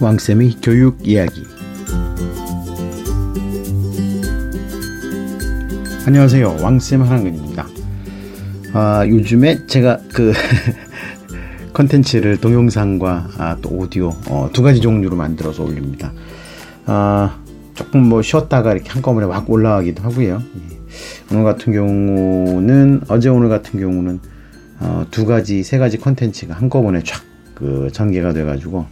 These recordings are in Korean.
왕쌤의 교육 이야기. 안녕하세요. 왕쌤 한한근입니다. 아, 요즘에 제가 그 컨텐츠를 동영상과 아, 또 오디오 어, 두 가지 종류로 만들어서 올립니다. 아, 조금 뭐 쉬었다가 이렇게 한꺼번에 막 올라가기도 하고요. 예. 오늘 같은 경우는 어제 오늘 같은 경우는 어, 두 가지 세 가지 컨텐츠가 한꺼번에 쫙 그 전개가 돼가지고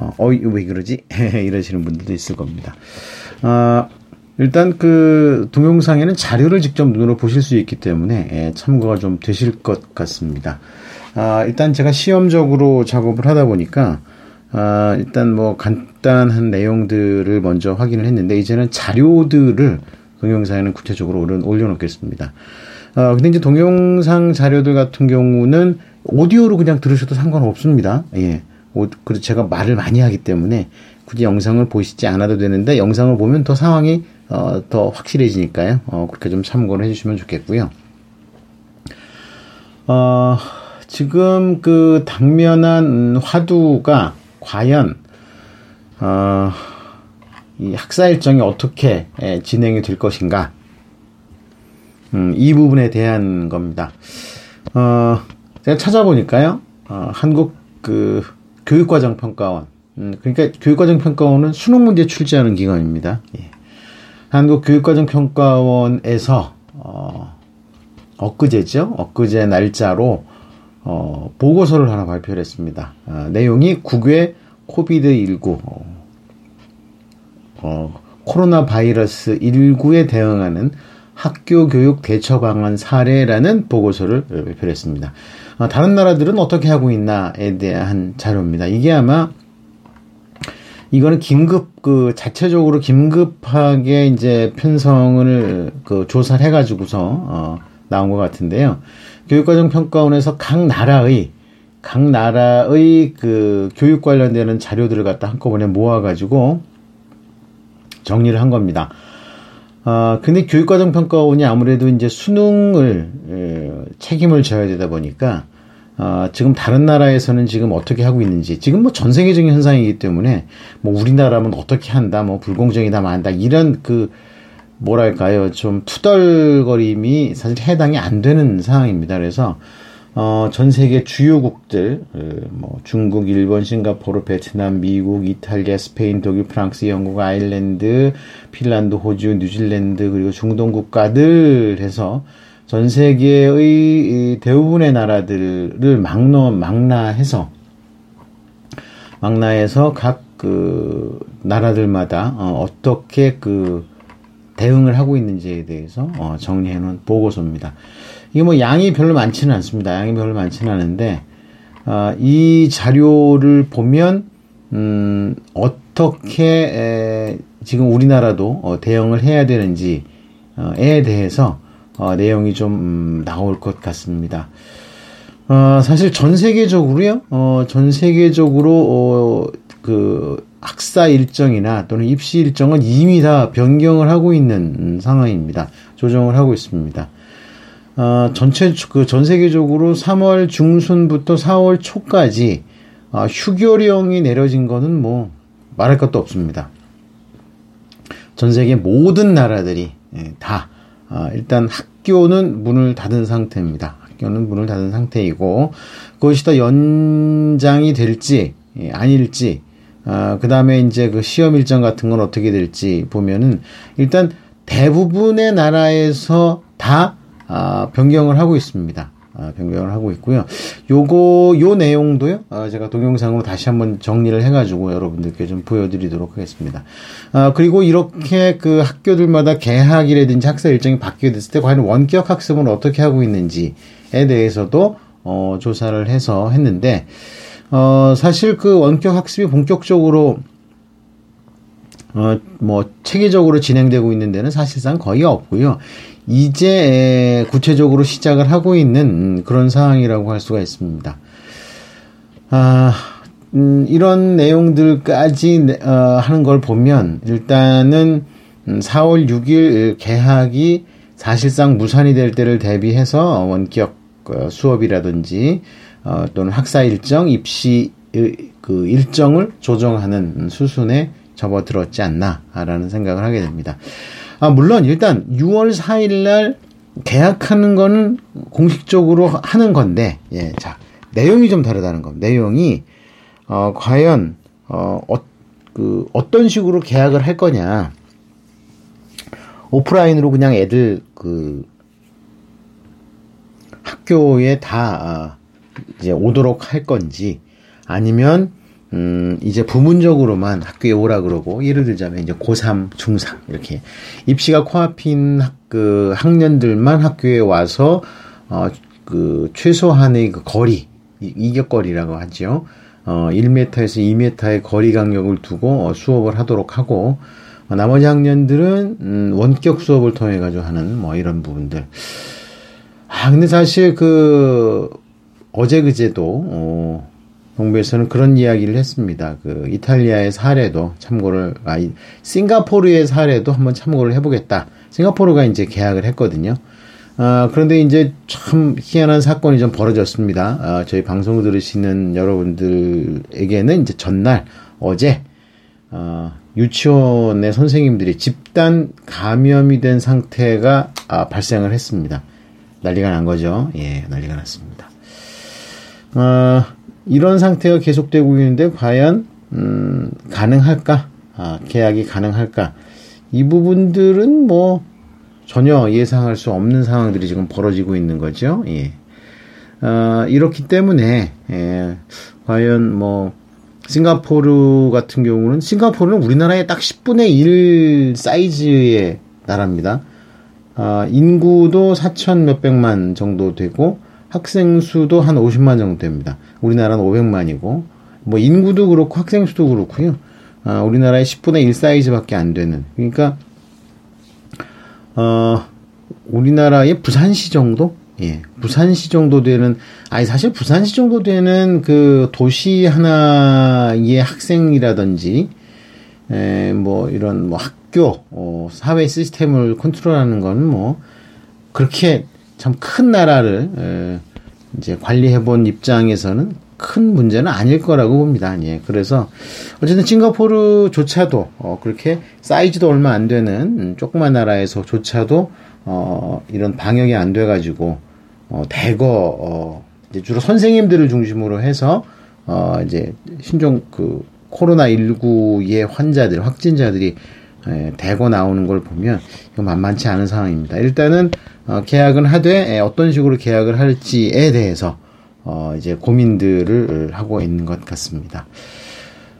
어, 어이, 왜 그러지? 이러시는 분들도 있을 겁니다. 아, 일단 그 동영상에는 자료를 직접 눈으로 보실 수 있기 때문에 예, 참고가 좀 되실 것 같습니다. 아, 일단 제가 시험적으로 작업을 하다 보니까 아, 일단 뭐 간단한 내용들을 먼저 확인을 했는데 이제는 자료들을 동영상에는 구체적으로 올려놓겠습니다. 아, 근데 이제 동영상 자료들 같은 경우는 오디오로 그냥 들으셔도 상관없습니다. 예. 그리고 제가 말을 많이 하기 때문에 굳이 영상을 보시지 않아도 되는데 영상을 보면 더 상황이 어, 더 확실해지니까요. 어, 그렇게 좀 참고를 해주시면 좋겠고요. 어, 지금 그 당면한 화두가 과연 어, 이 학사 일정이 어떻게 예, 진행이 될 것인가 음, 이 부분에 대한 겁니다. 어, 제가 찾아보니까요, 어, 한국 그 교육과정 평가원. 음, 그러니까 교육과정 평가원은 수능 문제 출제하는 기관입니다. 예. 한국 교육과정 평가원에서 어, 엊그제죠. 엊그제 날짜로 어, 보고서를 하나 발표를 했습니다. 어, 내용이 국외 코비드 19 어, 어, 코로나 바이러스 19에 대응하는 학교 교육 대처 방안 사례라는 보고서를 발표를 했습니다. 어, 다른 나라들은 어떻게 하고 있나에 대한 자료입니다. 이게 아마 이거는 긴급 그 자체적으로 긴급하게 이제 편성을 그 조사를 해가지고서 어, 나온 것 같은데요. 교육과정 평가원에서 각 나라의 각 나라의 그 교육 관련되는 자료들을 갖다 한꺼번에 모아가지고 정리를 한 겁니다. 아, 근데 교육과정 평가원이 아무래도 이제 수능을 에, 책임을 져야 되다 보니까 아, 지금 다른 나라에서는 지금 어떻게 하고 있는지 지금 뭐 전 세계적인 현상이기 때문에 뭐 우리나라면 어떻게 한다 뭐 불공정이다 만다 이런 그 뭐랄까요 좀 투덜거림이 사실 해당이 안 되는 상황입니다. 그래서 어, 전 세계 주요국들, 그, 뭐, 중국, 일본, 싱가포르, 베트남, 미국, 이탈리아, 스페인, 독일, 프랑스, 영국, 아일랜드, 핀란드, 호주, 뉴질랜드, 그리고 중동 국가들 해서 전 세계의 대부분의 나라들을 막노, 망라해서, 망라해서 각 그, 나라들마다, 어, 어떻게 그, 대응을 하고 있는지에 대해서, 어, 정리해 놓은 보고서입니다. 이게 뭐 양이 별로 많지는 않습니다. 양이 별로 많지는 않은데 어, 이 자료를 보면 음, 어떻게 에, 지금 우리나라도 어, 대응을 해야 되는지에 대해서 어, 내용이 좀 음, 나올 것 같습니다. 어, 사실 전 세계적으로요, 어, 전 세계적으로, 어, 그, 학사 일정이나 또는 입시 일정은 이미 다 변경을 하고 있는 음, 상황입니다. 조정을 하고 있습니다. 어, 전체 그 전 세계적으로 3월 중순부터 4월 초까지 어, 휴교령이 내려진 거는 뭐 말할 것도 없습니다. 전 세계 모든 나라들이 예, 다 어, 일단 학교는 문을 닫은 상태입니다. 학교는 문을 닫은 상태이고 그것이 더 연장이 될지 예, 아닐지 어, 그 다음에 이제 그 시험 일정 같은 건 어떻게 될지 보면은 일단 대부분의 나라에서 다 아, 변경을 하고 있습니다. 아, 변경을 하고 있고요. 요거 요 내용도요. 아, 제가 동영상으로 다시 한번 정리를 해가지고 여러분들께 좀 보여드리도록 하겠습니다. 아, 그리고 이렇게 그 학교들마다 개학이라든지 학사 일정이 바뀌게 됐을 때 과연 원격 학습은 어떻게 하고 있는지에 대해서도 어, 조사를 해서 했는데 어, 사실 그 원격 학습이 본격적으로 어, 뭐, 체계적으로 진행되고 있는 데는 사실상 거의 없고요. 이제 구체적으로 시작을 하고 있는 그런 상황이라고 할 수가 있습니다. 아, 음, 이런 내용들까지 어, 하는 걸 보면 일단은 4월 음, 6일 개학이 사실상 무산이 될 때를 대비해서 원격 어, 수업이라든지 어, 또는 학사 일정, 입시 그 일정을 조정하는 수순에 접어들었지 않나라는 생각을 하게 됩니다. 아, 물론 일단 6월 4일 날 계약하는 거는 공식적으로 하는 건데, 예, 자, 내용이 좀 다르다는 겁니다. 내용이, 어, 과연, 어, 어, 그, 어떤 식으로 계약을 할 거냐. 오프라인으로 그냥 애들, 그, 학교에 다, 어, 이제 오도록 할 건지, 아니면, 음, 이제 부문적으로만 학교에 오라 그러고, 예를 들자면 이제 고3, 중3, 이렇게. 입시가 코앞인 학, 그 학년들만 학교에 와서, 어, 그, 최소한의 그 거리, 이격거리라고 하죠. 어, 1m에서 2m의 거리 간격을 두고 어, 수업을 하도록 하고, 어, 나머지 학년들은, 음, 원격 수업을 통해 가지고 하는 뭐 이런 부분들. 아, 근데 사실 그, 어제 그제도, 어, 정부에서는 그런 이야기를 했습니다. 그 이탈리아의 사례도 참고를 아 싱가포르의 사례도 한번 참고를 해보겠다. 싱가포르가 이제 계약을 했거든요. 아, 그런데 이제 참 희한한 사건이 좀 벌어졌습니다. 아, 저희 방송 들으시는 여러분들에게는 이제 전날 어제 어, 유치원의 선생님들이 집단 감염이 된 상태가 아, 발생을 했습니다. 난리가 난 거죠. 예, 난리가 났습니다. 어, 이런 상태가 계속되고 있는데 과연 음, 가능할까? 아, 계약이 가능할까? 이 부분들은 뭐 전혀 예상할 수 없는 상황들이 지금 벌어지고 있는 거죠. 예. 어, 이렇기 때문에 예, 과연 뭐 싱가포르 같은 경우는 싱가포르는 우리나라의 딱 10분의 1 사이즈의 나라입니다. 어, 인구도 4천 몇백만 정도 되고 학생 수도 한 50만 정도 됩니다. 우리나라는 500만이고 뭐 인구도 그렇고 학생 수도 그렇고요. 아, 우리나라의 10분의 1 사이즈밖에 안 되는. 그러니까 어 우리나라의 부산시 정도? 예. 부산시 정도 되는 아니 사실 부산시 정도 되는 그 도시 하나의 학생이라든지 에, 뭐 이런 뭐 학교 어, 사회 시스템을 컨트롤하는 건 뭐 그렇게 참 큰 나라를 에, 이제 관리해 본 입장에서는 큰 문제는 아닐 거라고 봅니다. 예. 그래서 어쨌든 싱가포르조차도 어, 그렇게 사이즈도 얼마 안 되는 음, 조그만 나라에서조차도 어, 이런 방역이 안 돼가지고 어, 대거 어, 이제 주로 선생님들을 중심으로 해서 어, 이제 신종 그 코로나 19의 환자들 확진자들이 에, 대거 나오는 걸 보면 이거 만만치 않은 상황입니다. 일단은 어, 계약은 하되 에, 어떤 식으로 계약을 할지에 대해서 어, 이제 고민들을 하고 있는 것 같습니다.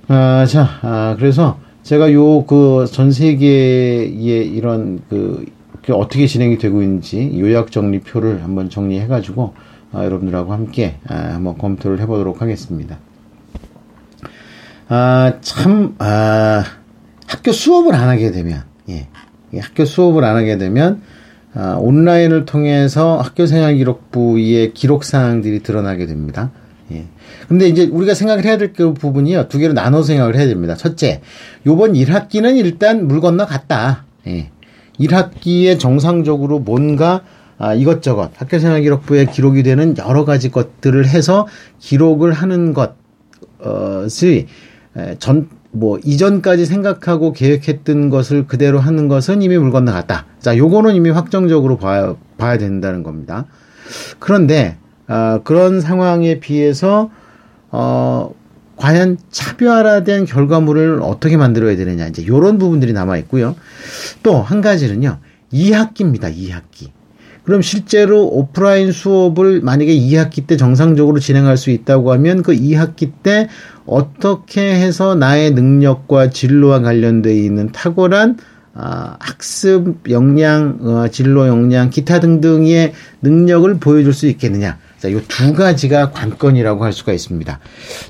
아, 자, 아, 그래서 제가 요 그 전 세계의 이런 그, 그 어떻게 진행이 되고 있는지 요약 정리표를 한번 정리해 가지고 아, 여러분들하고 함께 아, 한번 검토를 해보도록 하겠습니다. 아, 참, 아, 학교 수업을 안 하게 되면, 예, 학교 수업을 안 하게 되면 아, 온라인을 통해서 학교생활 기록부의 기록 사항들이 드러나게 됩니다. 예. 근데 이제 우리가 생각을 해야 될 그 부분이요. 두 개로 나눠 생각을 해야 됩니다. 첫째, 요번 1학기는 일단 물 건너 갔다. 예. 1학기에 정상적으로 뭔가 아, 이것저것 학교생활 기록부에 기록이 되는 여러 가지 것들을 해서 기록을 하는 것을 전, 뭐 이전까지 생각하고 계획했던 것을 그대로 하는 것은 이미 물 건너갔다. 자, 요거는 이미 확정적으로 봐야, 봐야 된다는 겁니다. 그런데 어, 그런 상황에 비해서 어, 과연 차별화된 결과물을 어떻게 만들어야 되느냐 이제 요런 부분들이 남아 있고요. 또 한 가지는요. 2학기입니다. 2학기. 그럼 실제로 오프라인 수업을 만약에 2학기 때 정상적으로 진행할 수 있다고 하면 그 2학기 때 어떻게 해서 나의 능력과 진로와 관련되어 있는 탁월한 아, 학습 역량, 어, 진로 역량, 기타 등등의 능력을 보여줄 수 있겠느냐. 자, 이두 가지가 관건이라고 할 수가 있습니다.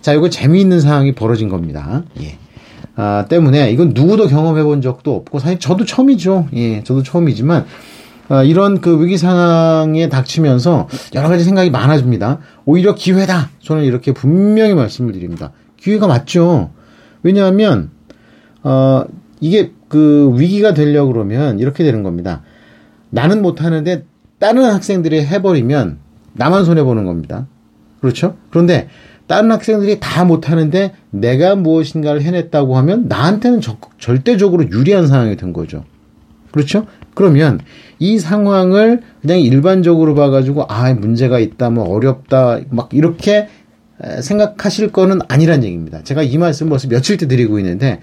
자, 이거 재미있는 상황이 벌어진 겁니다. 예. 아, 때문에 이건 누구도 경험해 본 적도 없고, 사실 저도 처음이죠. 예, 저도 처음이지만, 아, 이런 그 위기 상황에 닥치면서 여러 가지 생각이 많아집니다. 오히려 기회다. 저는 이렇게 분명히 말씀을 드립니다. 기회가 맞죠. 왜냐하면 어 이게 그 위기가 되려고 그러면 이렇게 되는 겁니다. 나는 못 하는데 다른 학생들이 해버리면 나만 손해 보는 겁니다. 그렇죠? 그런데 다른 학생들이 다 못하는데 내가 무엇인가를 해냈다고 하면 나한테는 적극, 절대적으로 유리한 상황이 된 거죠. 그렇죠? 그러면 이 상황을 그냥 일반적으로 봐가지고 아 문제가 있다, 뭐 어렵다, 막 이렇게 생각하실 거는 아니란 얘기입니다. 제가 이 말씀 벌써 며칠째 드리고 있는데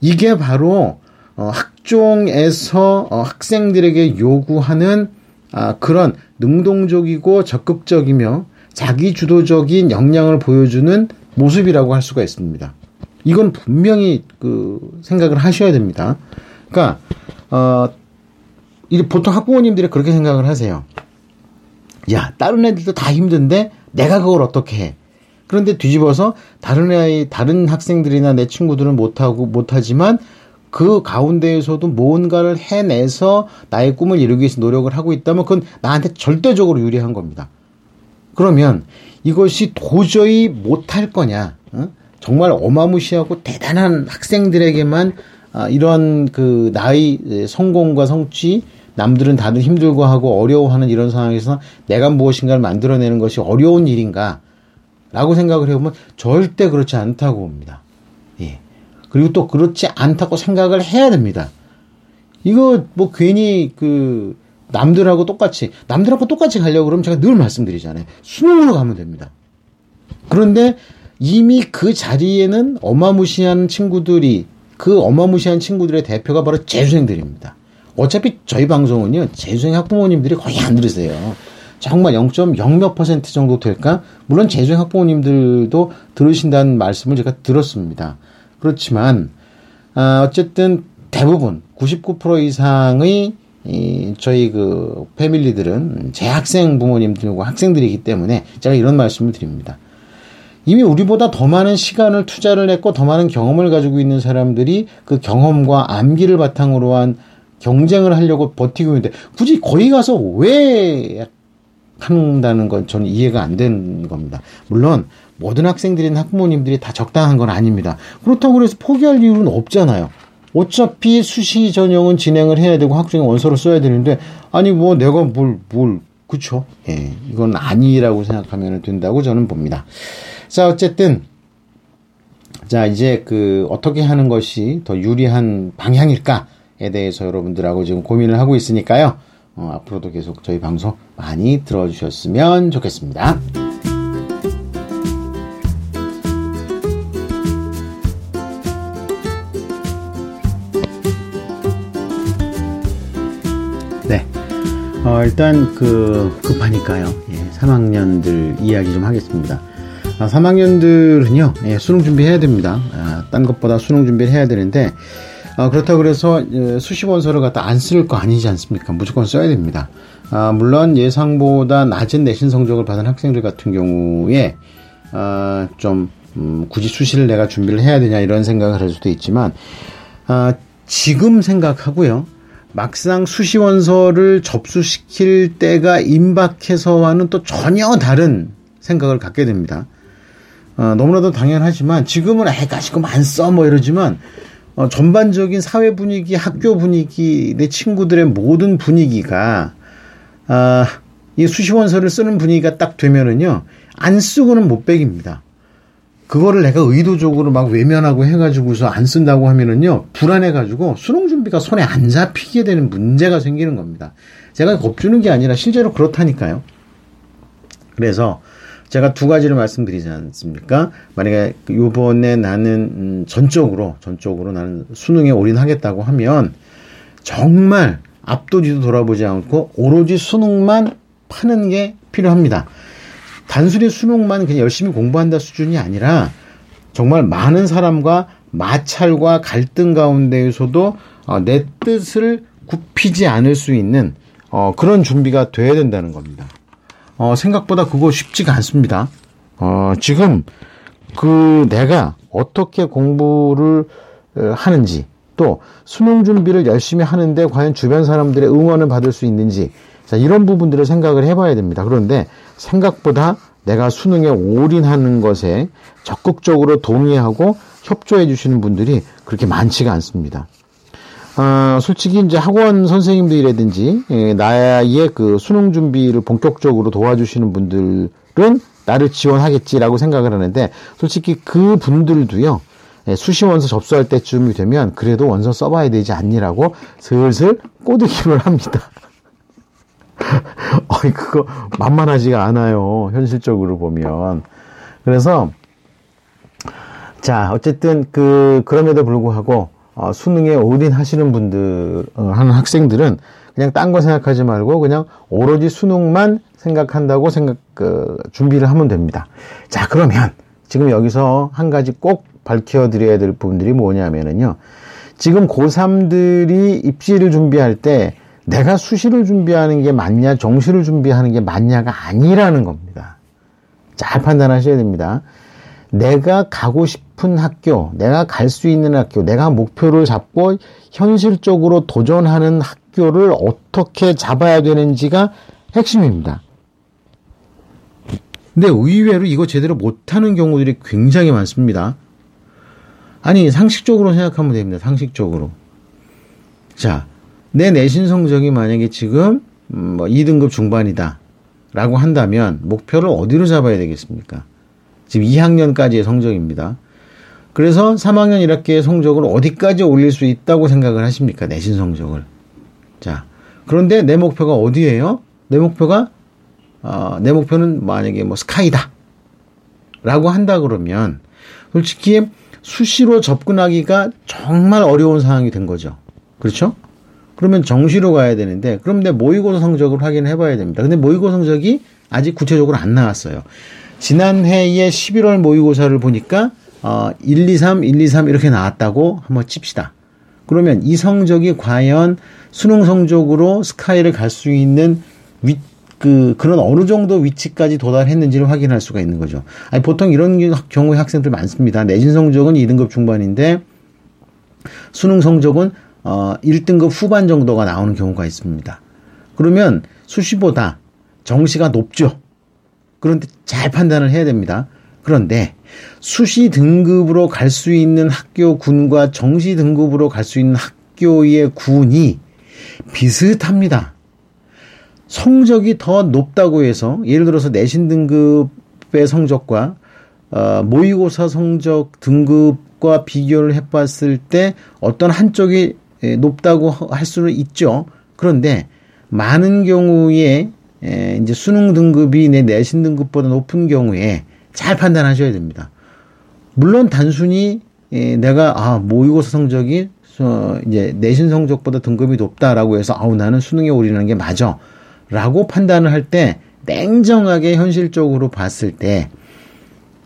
이게 바로 어, 학종에서 어, 학생들에게 요구하는 아, 그런 능동적이고 적극적이며 자기 주도적인 역량을 보여주는 모습이라고 할 수가 있습니다. 이건 분명히 그 생각을 하셔야 됩니다. 그러니까 어, 보통 학부모님들이 그렇게 생각을 하세요. 야, 다른 애들도 다 힘든데 내가 그걸 어떻게 해? 그런데 뒤집어서 다른 아이, 다른 학생들이나 내 친구들은 못하고, 못하지만 그 가운데에서도 뭔가를 해내서 나의 꿈을 이루기 위해서 노력을 하고 있다면 그건 나한테 절대적으로 유리한 겁니다. 그러면 이것이 도저히 못할 거냐? 어? 정말 어마무시하고 대단한 학생들에게만 아, 이런 그 나의 성공과 성취 남들은 다들 힘들고 하고 어려워하는 이런 상황에서 내가 무엇인가를 만들어내는 것이 어려운 일인가? 라고 생각을 해보면 절대 그렇지 않다고 봅니다. 예. 그리고 또 그렇지 않다고 생각을 해야 됩니다. 이거 뭐 괜히 그 남들하고 똑같이 남들하고 똑같이 가려고 그러면 제가 늘 말씀드리잖아요. 수능으로 가면 됩니다. 그런데 이미 그 자리에는 어마무시한 친구들이 그 어마무시한 친구들의 대표가 바로 재수생들입니다. 어차피 저희 방송은요 재수생 학부모님들이 거의 안 들으세요. 정말 0.0몇 퍼센트 정도 될까? 물론 재수생 학부모님들도 들으신다는 말씀을 제가 들었습니다. 그렇지만 아, 어쨌든 대부분 99% 이상의 이 저희 그 패밀리들은 재학생 부모님들과 학생들이기 때문에 제가 이런 말씀을 드립니다. 이미 우리보다 더 많은 시간을 투자를 했고 더 많은 경험을 가지고 있는 사람들이 그 경험과 암기를 바탕으로 한 경쟁을 하려고 버티고 있는데 굳이 거기 가서 왜 한다는 건 저는 이해가 안 되는 겁니다. 물론 모든 학생들이나 학부모님들이 다 적당한 건 아닙니다. 그렇다고 해서 포기할 이유는 없잖아요. 어차피 수시 전형은 진행을 해야 되고 학생의 원서를 써야 되는데 아니 뭐 내가 뭘 뭘 그쵸? 예, 이건 아니라고 생각하면 된다고 저는 봅니다. 자 어쨌든 자 이제 그 어떻게 하는 것이 더 유리한 방향일까에 대해서 여러분들하고 지금 고민을 하고 있으니까요. 어, 앞으로도 계속 저희 방송 많이 들어주셨으면 좋겠습니다. 네. 어, 일단 그 급하니까요. 예, 3학년들 이야기 좀 하겠습니다. 아, 3학년들은요, 예, 수능 준비해야 됩니다. 아, 딴 것보다 수능 준비를 해야 되는데, 아, 그렇다고 그래서 수시 원서를 갖다 안 쓸 거 아니지 않습니까? 무조건 써야 됩니다. 아, 물론 예상보다 낮은 내신 성적을 받은 학생들 같은 경우에 아, 좀 음, 굳이 수시를 내가 준비를 해야 되냐 이런 생각을 할 수도 있지만 아, 지금 생각하고요. 막상 수시 원서를 접수시킬 때가 임박해서와는 또 전혀 다른 생각을 갖게 됩니다. 어, 너무나도 당연하지만 지금은 애가 지금 안써뭐 이러지만 어, 전반적인 사회 분위기, 학교 분위기, 내 친구들의 모든 분위기가 아, 이 수시원서를 쓰는 분위기가 딱 되면은요 안 쓰고는 못 빼깁니다. 그거를 내가 의도적으로 막 외면하고 해가지고서 안 쓴다고 하면은요 불안해가지고 수능 준비가 손에 안 잡히게 되는 문제가 생기는 겁니다. 제가 겁주는 게 아니라 실제로 그렇다니까요. 그래서 제가 두 가지를 말씀드리지 않습니까? 만약에 요번에 나는 음, 전적으로 전적으로 나는 수능에 올인하겠다고 하면 정말 앞도 뒤도 돌아보지 않고 오로지 수능만 파는 게 필요합니다. 단순히 수능만 그냥 열심히 공부한다 수준이 아니라 정말 많은 사람과 마찰과 갈등 가운데에서도 어, 내 뜻을 굽히지 않을 수 있는 어, 그런 준비가 돼야 된다는 겁니다. 어, 생각보다 그거 쉽지가 않습니다. 어, 지금 그 내가 어떻게 공부를 어, 하는지 또 수능 준비를 열심히 하는데 과연 주변 사람들의 응원을 받을 수 있는지 자, 이런 부분들을 생각을 해봐야 됩니다. 그런데 생각보다 내가 수능에 올인하는 것에 적극적으로 동의하고 협조해 주시는 분들이 그렇게 많지가 않습니다. 어, 솔직히 이제 학원 선생님들이라든지 예, 나의 그 수능 준비를 본격적으로 도와주시는 분들은 나를 지원하겠지라고 생각을 하는데 솔직히 그 분들도요. 예, 수시 원서 접수할 때쯤이 되면 그래도 원서 써봐야 되지 않니라고 슬슬 꼬드기를 합니다. 어이 그거 만만하지가 않아요. 현실적으로 보면. 그래서 자 어쨌든 그 그럼에도 불구하고 어, 수능에 올인하시는 분들 어, 하는 학생들은 그냥 딴 거 생각하지 말고 그냥 오로지 수능만 생각한다고 생각 그, 준비를 하면 됩니다. 자 그러면 지금 여기서 한 가지 꼭 밝혀드려야 될 부분들이 뭐냐면은요. 지금 고3들이 입시를 준비할 때 내가 수시를 준비하는 게 맞냐, 정시를 준비하는 게 맞냐가 아니라는 겁니다. 잘 판단하셔야 됩니다. 내가 가고 싶은 학교, 내가 갈 수 있는 학교, 내가 목표를 잡고 현실적으로 도전하는 학교를 어떻게 잡아야 되는지가 핵심입니다. 근데 의외로 이거 제대로 못하는 경우들이 굉장히 많습니다. 아니, 상식적으로 생각하면 됩니다. 상식적으로. 자, 내 내신 성적이 만약에 지금 음, 뭐 2등급 중반이다. 라고 한다면 목표를 어디로 잡아야 되겠습니까? 지금 2학년까지의 성적입니다. 그래서 3학년 1학기의 성적을 어디까지 올릴 수 있다고 생각을 하십니까? 내신 성적을. 자, 그런데 내 목표가 어디예요? 내 목표가 어, 내 목표는 만약에 뭐 스카이다. 라고 한다 그러면 솔직히 수시로 접근하기가 정말 어려운 상황이 된 거죠. 그렇죠? 그러면 정시로 가야 되는데 그럼 내 모의고사 성적을 확인해 봐야 됩니다. 근데 모의고사 성적이 아직 구체적으로 안 나왔어요. 지난해에 11월 모의고사를 보니까 어 1, 2, 3, 1, 2, 3 이렇게 나왔다고 한번 칩시다. 그러면 이 성적이 과연 수능 성적으로 스카이를 갈 수 있는 위, 그, 그런 어느 정도 위치까지 도달했는지를 확인할 수가 있는 거죠. 아니, 보통 이런 경우의 학생들 많습니다. 내신 성적은 2등급 중반인데, 수능 성적은 어, 1등급 후반 정도가 나오는 경우가 있습니다. 그러면 수시보다 정시가 높죠. 그런데 잘 판단을 해야 됩니다. 그런데 수시 등급으로 갈 수 있는 학교 군과 정시 등급으로 갈 수 있는 학교의 군이 비슷합니다. 성적이 더 높다고 해서 예를 들어서 내신 등급의 성적과 어, 모의고사 성적 등급과 비교를 해봤을 때 어떤 한쪽이 예, 높다고 할 수는 있죠. 그런데 많은 경우에 예, 이제 수능 등급이 내 내신 등급보다 높은 경우에 잘 판단하셔야 됩니다. 물론 단순히 예, 내가 아 모의고사 성적이 이제 내신 성적보다 등급이 높다라고 해서 아우 나는 수능에 올리는 게 맞아라고 판단을 할 때 냉정하게 현실적으로 봤을 때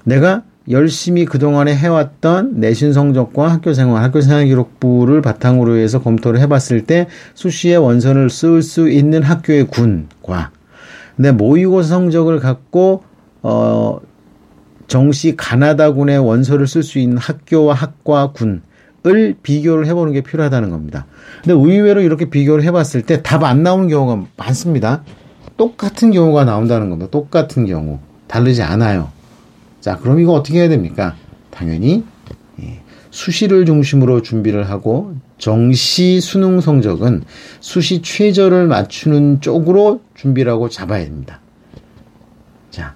내가 열심히 그동안에 해왔던 내신 성적과 학교 생활, 학교 생활 기록부를 바탕으로 해서 검토를 해봤을 때 수시에 원서를 쓸수 있는 학교의 군과 내 모의고사 성적을 갖고 어 정시 가나다군의 원서를 쓸 수 있는 학교와 학과 군을 비교를 해보는 게 필요하다는 겁니다. 근데 의외로 이렇게 비교를 해봤을 때 답 안 나오는 경우가 많습니다. 똑같은 경우가 나온다는 겁니다. 똑같은 경우 다르지 않아요. 자, 그럼 이거 어떻게 해야 됩니까? 당연히 예, 수시를 중심으로 준비를 하고 정시 수능 성적은 수시 최저를 맞추는 쪽으로 준비를 하고 잡아야 됩니다. 자,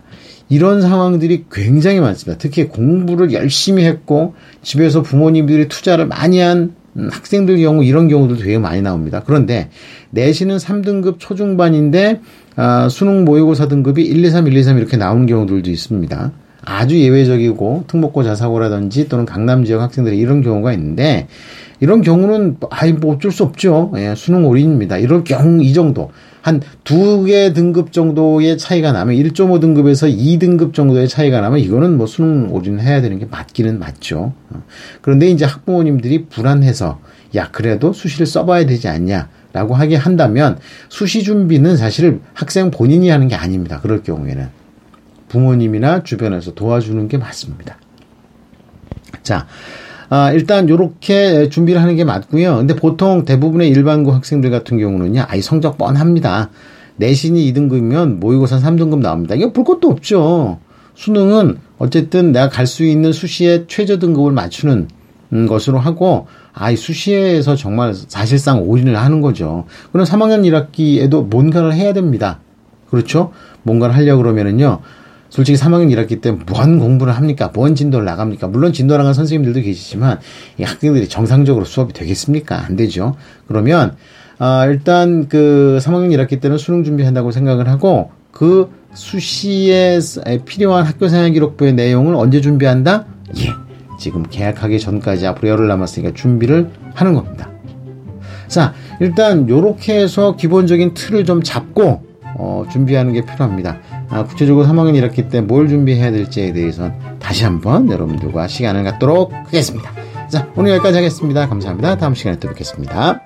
이런 상황들이 굉장히 많습니다. 특히 공부를 열심히 했고 집에서 부모님들이 투자를 많이 한 학생들 경우 이런 경우도 되게 많이 나옵니다. 그런데 내신은 3등급 초중반인데 아, 수능 모의고사 등급이 1, 2, 3, 1, 2, 3 이렇게 나오는 경우들도 있습니다. 아주 예외적이고 특목고 자사고라든지 또는 강남 지역 학생들이 이런 경우가 있는데 이런 경우는 아이 뭐 어쩔 수 없죠. 예, 수능 올인입니다. 이럴 경우 이 정도 한 두 개 등급 정도의 차이가 나면 1.5 등급에서 2 등급 정도의 차이가 나면 이거는 뭐 수능 올인 해야 되는 게 맞기는 맞죠. 어. 그런데 이제 학부모님들이 불안해서 야 그래도 수시를 써봐야 되지 않냐 라고 하게 한다면 수시 준비는 사실 학생 본인이 하는 게 아닙니다. 그럴 경우에는. 부모님이나 주변에서 도와주는 게 맞습니다. 자, 아, 일단 요렇게 준비를 하는 게 맞고요. 근데 보통 대부분의 일반고 학생들 같은 경우는요. 아이 성적 뻔합니다. 내신이 2등급이면 모의고사 3등급 나옵니다. 이거 볼 것도 없죠. 수능은 어쨌든 내가 갈 수 있는 수시의 최저 등급을 맞추는 것으로 하고 아이 수시에서 정말 사실상 올인을 하는 거죠. 그럼 3학년 1학기에도 뭔가를 해야 됩니다. 그렇죠? 뭔가를 하려고 그러면은요. 솔직히 3학년 1학기 때 뭔 공부를 합니까? 뭔 진도를 나갑니까? 물론 진도 나간 선생님들도 계시지만 이 학생들이 정상적으로 수업이 되겠습니까? 안 되죠. 그러면 아, 일단 그 3학년 1학기 때는 수능 준비한다고 생각을 하고 그 수시에 필요한 학교생활 기록부의 내용을 언제 준비한다? 예. 지금 계약하기 전까지 앞으로 열흘 남았으니까 준비를 하는 겁니다. 자, 일단 요렇게 해서 기본적인 틀을 좀 잡고 어, 준비하는 게 필요합니다. 아, 구체적으로 3학년 1학기 때 뭘 준비해야 될지에 대해서는 다시 한번 여러분들과 시간을 갖도록 하겠습니다. 자, 오늘 여기까지 하겠습니다. 감사합니다. 다음 시간에 또 뵙겠습니다.